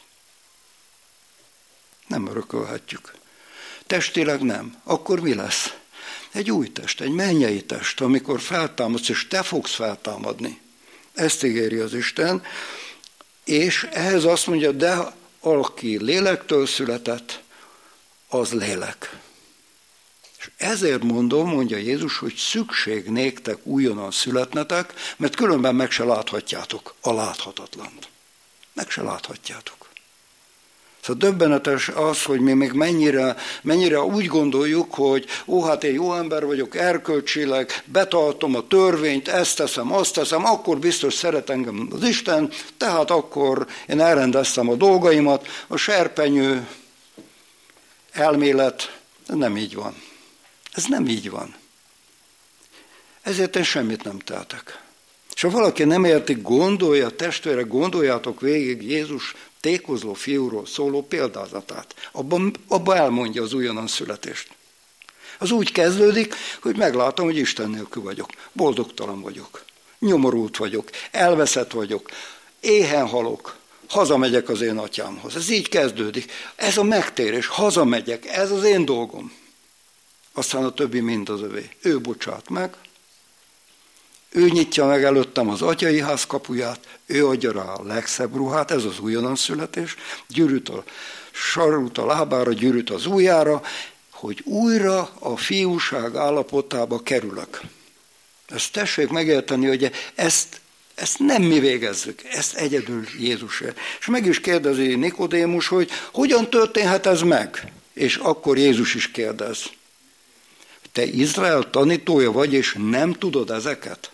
Nem örökölhetjük. Testileg nem. Akkor mi lesz? Egy új test, egy mennyei test, amikor feltámadsz, és te fogsz feltámadni. Ezt ígéri az Isten, és ehhez azt mondja, de aki lélektől született, az lélek. És ezért mondom, mondja Jézus, hogy szükség néktek újonnan születnetek, mert különben meg se láthatjátok a láthatatlant. Meg se láthatjátok. Szóval döbbenetes az, hogy mi még mennyire, mennyire úgy gondoljuk, hogy ó, hát én jó ember vagyok, erkölcsileg, betartom a törvényt, ezt teszem, azt teszem, akkor biztos szeret engem az Isten, tehát akkor én elrendeztem a dolgaimat, a serpenyő elmélet nem így van. Ez nem így van. Ezért én semmit nem tehetek. És ha valaki nem érti, gondolja, testvére, gondoljátok végig Jézus tékozló fiúról szóló példázatát. Abban, abban elmondja az újonnan születést. Az úgy kezdődik, hogy meglátom, hogy Isten nélkül vagyok. Boldogtalan vagyok. Nyomorult vagyok. Elveszett vagyok. Éhen halok. Hazamegyek az én atyámhoz. Ez így kezdődik. Ez a megtérés. Hazamegyek. Ez az én dolgom. Aztán a többi mind az övé. Ő bocsát meg, ő nyitja meg előttem az atyai ház kapuját, ő adja rá a legszebb ruhát, ez az újonnan születés, gyűrűt a sarút a lábára, gyűrűt az ujjára, hogy újra a fiúság állapotába kerülök. Ezt tessék megérteni, hogy ezt, ezt nem mi végezzük, ezt egyedül Jézus. És meg is kérdezi Nikodémus, hogy hogyan történhet ez meg? És akkor Jézus is kérdez. Te Izrael tanítója vagy, és nem tudod ezeket?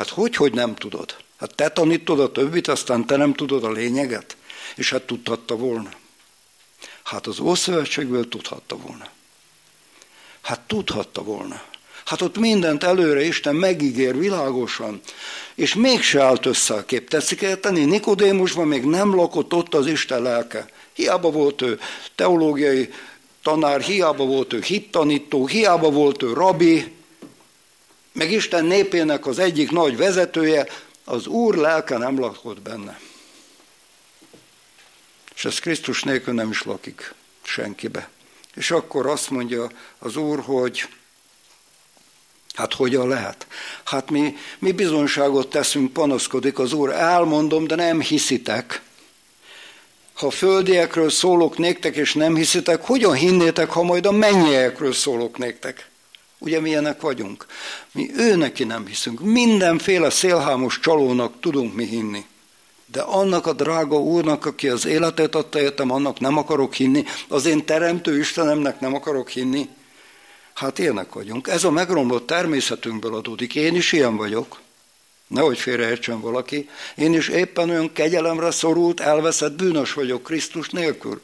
Hát hogy, hogy nem tudod? Hát te tanítod a többit, aztán te nem tudod a lényeget? És hát tudhatta volna. Hát az Ószövetségből tudhatta volna. Hát tudhatta volna. Hát ott mindent előre Isten megígér világosan, és mégse állt össze a kép. Tetszik érteni? Nikodémusban még nem lakott ott az Isten lelke. Hiába volt ő teológiai tanár, hiába volt ő hittanító, hiába volt ő rabi, meg Isten népének az egyik nagy vezetője, az Úr lelke nem lakott benne. És ez Krisztus nélkül nem is lakik senkibe. És akkor azt mondja az Úr, hogy hát hogyan lehet? Hát mi, mi bizonságot teszünk, panaszkodik az Úr, elmondom, de nem hiszitek. Ha földiekről szólok néktek, és nem hiszitek, hogyan hinnétek, ha majd a mennyiekről szólok néktek? Ugye milyenek vagyunk? Mi ő neki nem hiszünk. Mindenféle szélhámos csalónak tudunk mi hinni. De annak a drága úrnak, aki az életet adta értem, annak nem akarok hinni. Az én teremtő Istenemnek nem akarok hinni. Hát ilyenek vagyunk. Ez a megromlott természetünkből adódik. Én is ilyen vagyok. Nehogy félreértsen valaki. Én is éppen olyan kegyelemre szorult, elveszett bűnös vagyok Krisztus nélkül.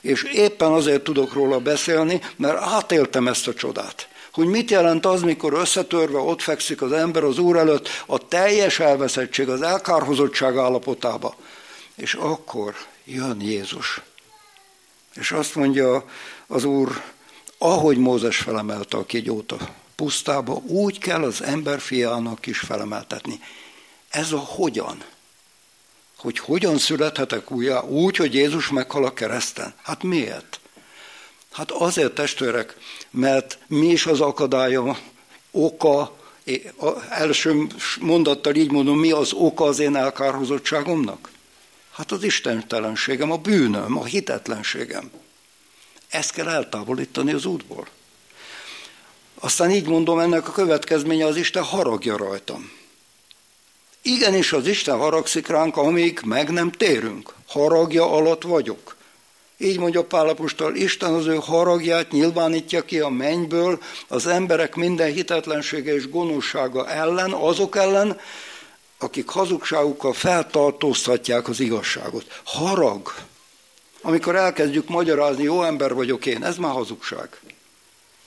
És éppen azért tudok róla beszélni, mert átéltem ezt a csodát hogy mit jelent az, mikor összetörve ott fekszik az ember az Úr előtt a teljes elveszettség, az elkárhozottság állapotába. És akkor jön Jézus. És azt mondja az Úr, ahogy Mózes felemelte a kigyót a pusztába, úgy kell az ember fiának is felemeltetni. Ez a hogyan. Hogy hogyan születhetek újjá úgy, hogy Jézus meghal a kereszten. Hát miért? Hát azért testvérek, mert mi is az akadálya, oka, első mondattal így mondom, mi az oka az én elkárhozottságomnak? Hát az istentelenségem, a bűnöm, a hitetlenségem. Ezt kell eltávolítani az útból. Aztán így mondom, ennek a következménye az Isten haragja rajtam. Igenis az Isten haragszik ránk, amíg meg nem térünk. Haragja alatt vagyok. Így mondja Pálapostól, Isten az ő haragját nyilvánítja ki a mennyből az emberek minden hitetlensége és gonoszsága ellen, azok ellen, akik hazugságukkal feltartóztatják az igazságot. Harag. Amikor elkezdjük magyarázni, jó ember vagyok én, ez már hazugság.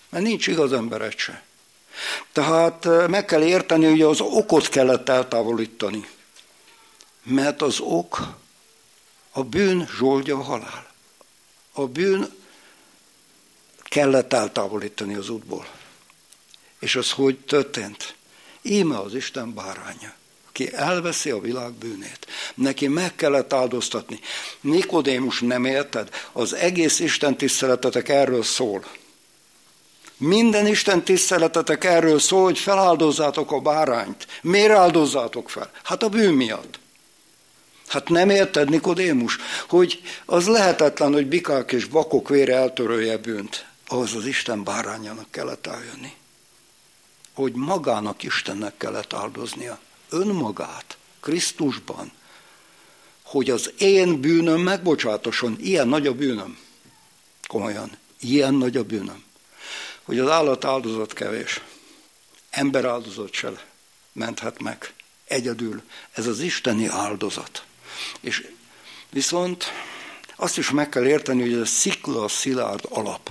Mert nincs igaz emberet se. Tehát eh, meg kell érteni, hogy az okot kellett eltávolítani. Mert az ok, a bűn zsoldja a halál a bűn kellett eltávolítani az útból. És az hogy történt? Íme az Isten báránya, aki elveszi a világ bűnét. Neki meg kellett áldoztatni. Nikodémus nem érted? Az egész Isten tiszteletetek erről szól. Minden Isten tiszteletetek erről szól, hogy feláldozzátok a bárányt. Miért áldozzátok fel? Hát a bűn miatt. Hát nem érted, Nikodémus, hogy az lehetetlen, hogy bikák és vakok vére eltörölje bűnt. Ahhoz az Isten bárányának kellett eljönni. Hogy magának Istennek kellett áldoznia. Önmagát, Krisztusban. Hogy az én bűnöm megbocsátoson. Ilyen nagy a bűnöm. Komolyan. Ilyen nagy a bűnöm. Hogy az állat áldozat kevés. Ember áldozat se menthet meg. Egyedül. Ez az isteni áldozat. És viszont azt is meg kell érteni, hogy ez a szikla szilárd alap.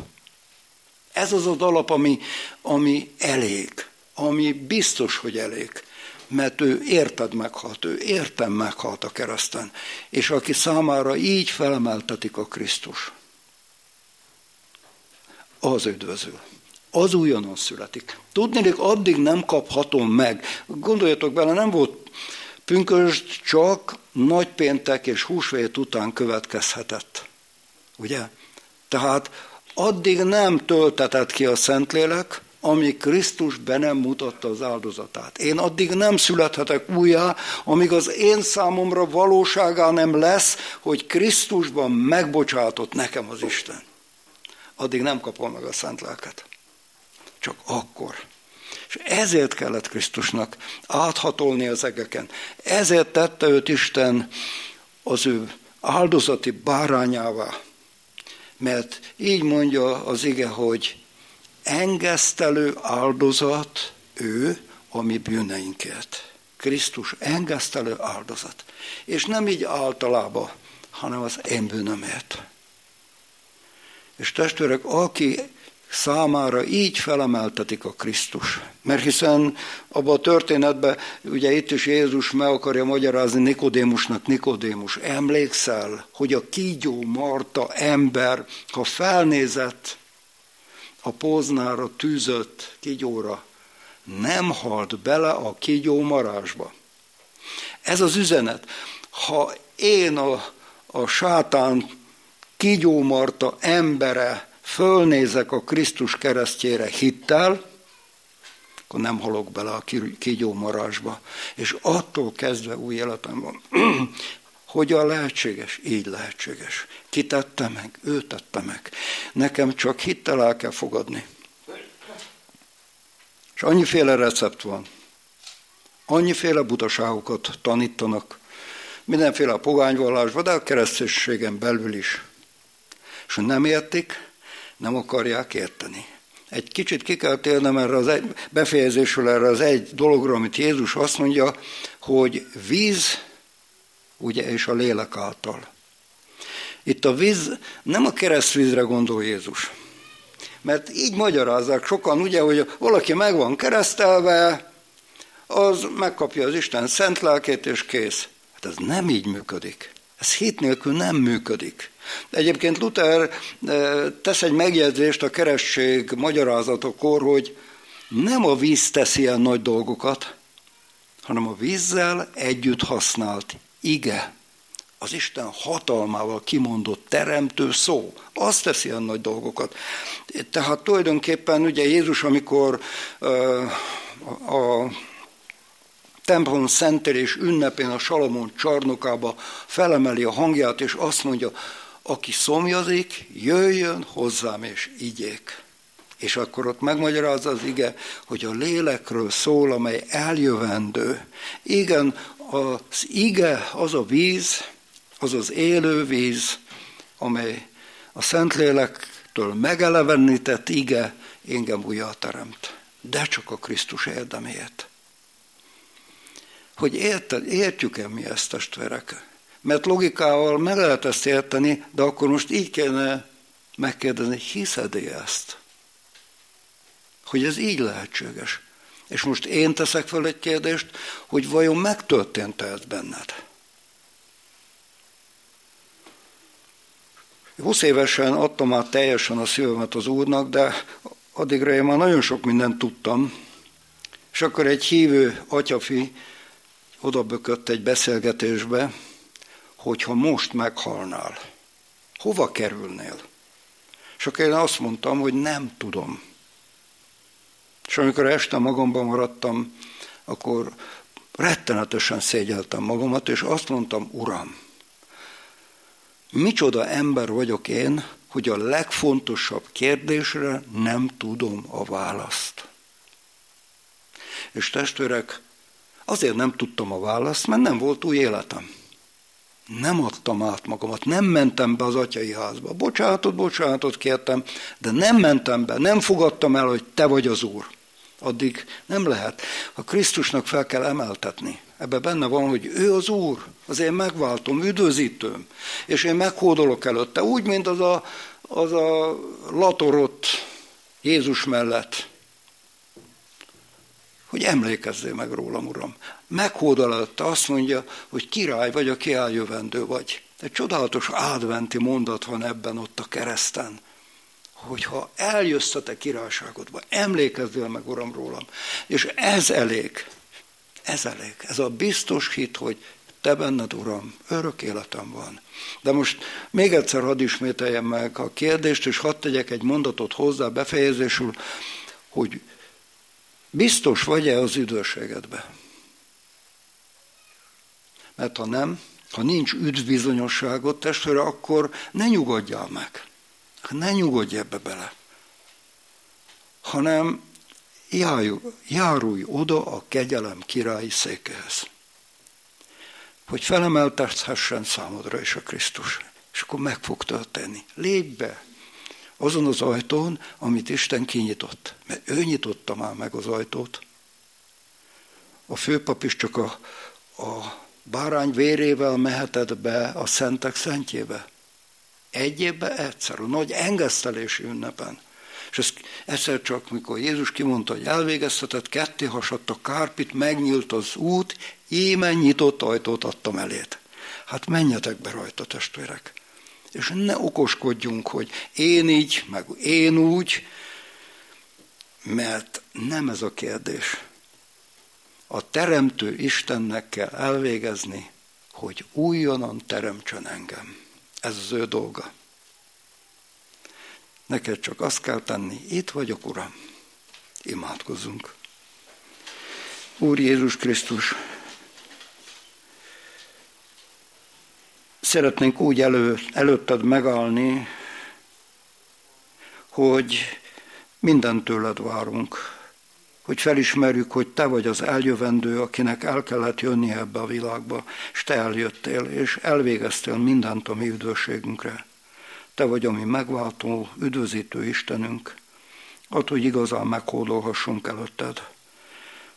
Ez az az alap, ami, ami elég, ami biztos, hogy elég. Mert ő érted meghalt, ő értem meghalt a kereszten. És aki számára így felemeltetik a Krisztus, az üdvözül. Az újonnan születik. Tudnék, addig nem kaphatom meg. Gondoljatok bele, nem volt pünkösd csak nagypéntek és húsvét után következhetett. Ugye? Tehát addig nem töltetett ki a Szentlélek, amíg Krisztus be nem mutatta az áldozatát. Én addig nem születhetek újjá, amíg az én számomra valóságá nem lesz, hogy Krisztusban megbocsátott nekem az Isten. Addig nem kapom meg a szent lelket. Csak akkor. És ezért kellett Krisztusnak áthatolni az egeken. Ezért tette őt Isten az ő áldozati bárányává. Mert így mondja az ige, hogy engesztelő áldozat ő a mi bűneinkért. Krisztus engesztelő áldozat. És nem így általában, hanem az én bűnömért. És testvérek, aki számára így felemeltetik a Krisztus. Mert hiszen abban a történetben, ugye itt is Jézus meg akarja magyarázni Nikodémusnak, Nikodémus, emlékszel, hogy a kígyó Marta ember, ha felnézett a póznára tűzött kígyóra, nem halt bele a kígyó marásba. Ez az üzenet. Ha én a, a sátán kígyó Marta embere fölnézek a Krisztus keresztjére hittel, akkor nem halok bele a kígyó marásba. És attól kezdve új életem van. Hogyan lehetséges? Így lehetséges. Ki tette meg? Ő tette meg. Nekem csak hittel el kell fogadni. És annyiféle recept van. Annyiféle butaságokat tanítanak. Mindenféle a pogányvallásban, de a kereszténységen belül is. És nem értik, nem akarják érteni. Egy kicsit ki kell térnem erre az egy, befejezésről erre az egy dologra, amit Jézus azt mondja, hogy víz, ugye, és a lélek által. Itt a víz, nem a keresztvízre gondol Jézus. Mert így magyarázzák sokan, ugye, hogy valaki meg van keresztelve, az megkapja az Isten szent lelkét, és kész. Hát ez nem így működik. Ez hit nélkül nem működik. Egyébként Luther eh, tesz egy megjegyzést a keresség magyarázatokor, hogy nem a víz teszi ilyen nagy dolgokat, hanem a vízzel együtt használt ige, az Isten hatalmával kimondott teremtő szó, az teszi ilyen nagy dolgokat. Tehát tulajdonképpen ugye Jézus, amikor uh, a templom szentelés ünnepén a Salamon csarnokába felemeli a hangját, és azt mondja, aki szomjazik, jöjjön hozzám és igyék. És akkor ott megmagyarázza az ige, hogy a lélekről szól, amely eljövendő. Igen, az ige az a víz, az az élő víz, amely a Szentlélektől megelevenített ige engem újjá teremt. De csak a Krisztus érdeméért. Hogy érted, értjük-e mi ezt, testvérek? Mert logikával meg lehet ezt érteni, de akkor most így kellene megkérdezni, hiszed-e ezt? Hogy ez így lehetséges. És most én teszek fel egy kérdést, hogy vajon megtörtént-e ez benned? 20 évesen adtam át teljesen a szívemet az Úrnak, de addigra én már nagyon sok mindent tudtam, és akkor egy hívő atyafi odabökött egy beszélgetésbe, hogyha most meghalnál, hova kerülnél? És akkor én azt mondtam, hogy nem tudom. És amikor este magamban maradtam, akkor rettenetesen szégyeltem magamat, és azt mondtam, Uram, micsoda ember vagyok én, hogy a legfontosabb kérdésre nem tudom a választ. És testvérek, azért nem tudtam a választ, mert nem volt új életem. Nem adtam át magamat, nem mentem be az atyai házba. Bocsánatot, bocsánatot kértem, de nem mentem be, nem fogadtam el, hogy te vagy az Úr. Addig nem lehet. A Krisztusnak fel kell emeltetni. Ebben benne van, hogy ő az Úr, az én megváltom, üdvözítőm, és én meghódolok előtte, úgy, mint az a, az a latorott Jézus mellett, hogy emlékezzél meg rólam, Uram. Meghódol azt mondja, hogy király vagy, a kiáljövendő vagy. Egy csodálatos adventi mondat van ebben ott a kereszten, hogyha eljössz a te királyságodba, emlékezzél meg, Uram, rólam. És ez elég. Ez elég. Ez a biztos hit, hogy te benned, Uram, örök életem van. De most még egyszer hadd ismételjem meg a kérdést, és hadd tegyek egy mondatot hozzá befejezésül, hogy biztos vagy-e az üdvösségedbe? Mert ha nem, ha nincs üdvbizonyosságot, testvére, akkor ne nyugodjál meg. Ne nyugodj ebbe bele. Hanem járulj, járulj oda a kegyelem királyi székehez. Hogy felemeltethessen számodra is a Krisztus. És akkor meg fog történni. Lépj be azon az ajtón, amit Isten kinyitott. Mert ő nyitotta már meg az ajtót. A főpap is csak a, a bárány vérével mehetett be a szentek szentjébe. Egy évben egyszer, a nagy engesztelési ünnepen. És ez egyszer csak, mikor Jézus kimondta, hogy elvégeztetett, ketté hasadt a kárpit, megnyílt az út, íme nyitott ajtót adtam elét. Hát menjetek be rajta, testvérek. És ne okoskodjunk, hogy én így, meg én úgy, mert nem ez a kérdés. A teremtő Istennek kell elvégezni, hogy újonnan teremtsen engem. Ez az ő dolga. Neked csak azt kell tenni, itt vagyok, Uram. Imádkozzunk. Úr Jézus Krisztus, szeretnénk úgy elő, előtted megállni, hogy mindent tőled várunk, hogy felismerjük, hogy te vagy az eljövendő, akinek el kellett jönni ebbe a világba, és te eljöttél, és elvégeztél mindent a mi üdvösségünkre. Te vagy a mi megváltó, üdvözítő Istenünk, ott, hogy igazán meghódolhassunk előtted.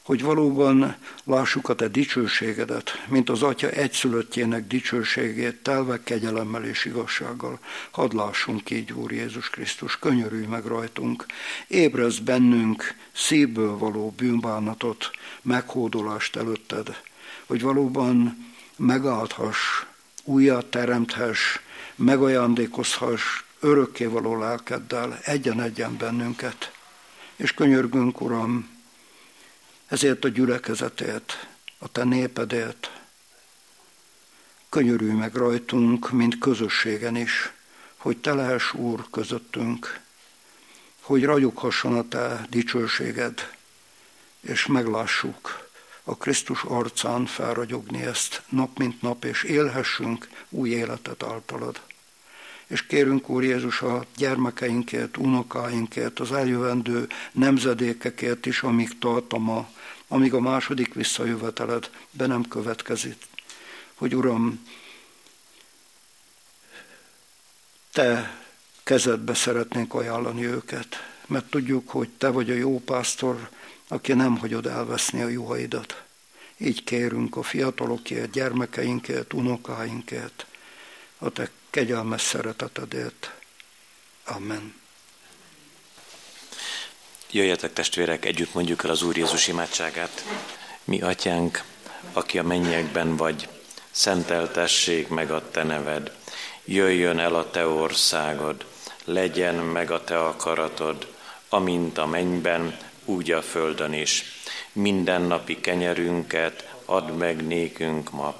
Hogy valóban lássuk a te dicsőségedet, mint az Atya egyszülöttjének dicsőségét, telve kegyelemmel és igazsággal. Hadd lássunk így, Úr Jézus Krisztus, könyörülj meg rajtunk, ébrez bennünk szívből való bűnbánatot, meghódolást előtted, hogy valóban megállthass, újat teremthess, megajándékozhass örökkévaló lelkeddel, egyen-egyen bennünket. És könyörgünk, Uram, ezért a gyülekezetért, a Te népedért. Könyörülj meg rajtunk, mint közösségen is, hogy Te lehess Úr közöttünk, hogy ragyoghasson a Te dicsőséged, és meglássuk a Krisztus arcán felragyogni ezt nap mint nap, és élhessünk új életet általad. És kérünk, Úr Jézus, a gyermekeinkért, unokáinkért, az eljövendő nemzedékekért is, amíg tart a ma, amíg a második visszajöveteled be nem következik. Hogy Uram, Te kezedbe szeretnénk ajánlani őket, mert tudjuk, hogy Te vagy a jó pásztor, aki nem hagyod elveszni a juhaidat. Így kérünk a fiatalokért, gyermekeinkért, unokáinkért, a Te kegyelmes szeretetedért. Amen. Jöjjetek testvérek, együtt mondjuk el az Úr Jézus imádságát. Mi atyánk, aki a mennyekben vagy, szenteltessék meg a te neved. jöjjön el a te országod, legyen meg a te akaratod, amint a mennyben, úgy a földön is. Mindennapi kenyerünket add meg nékünk ma,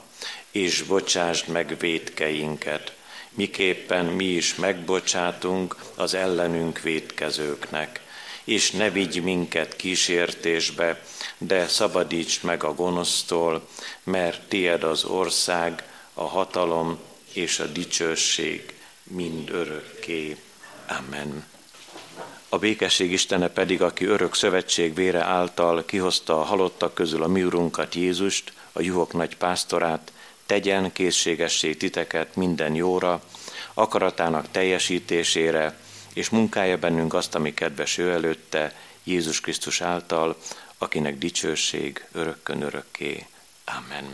és bocsásd meg védkeinket, miképpen mi is megbocsátunk az ellenünk védkezőknek. És ne vigy minket kísértésbe, de szabadítsd meg a gonosztól, mert tied az ország, a hatalom és a dicsőség mind örökké. Amen. A békesség Istene pedig, aki örök szövetség vére által kihozta a halottak közül a mi urunkat Jézust, a juhok nagy pásztorát, tegyen készségessé titeket minden jóra, akaratának teljesítésére, és munkája bennünk azt, ami kedves ő előtte, Jézus Krisztus által, akinek dicsőség örökkön örökké. Amen.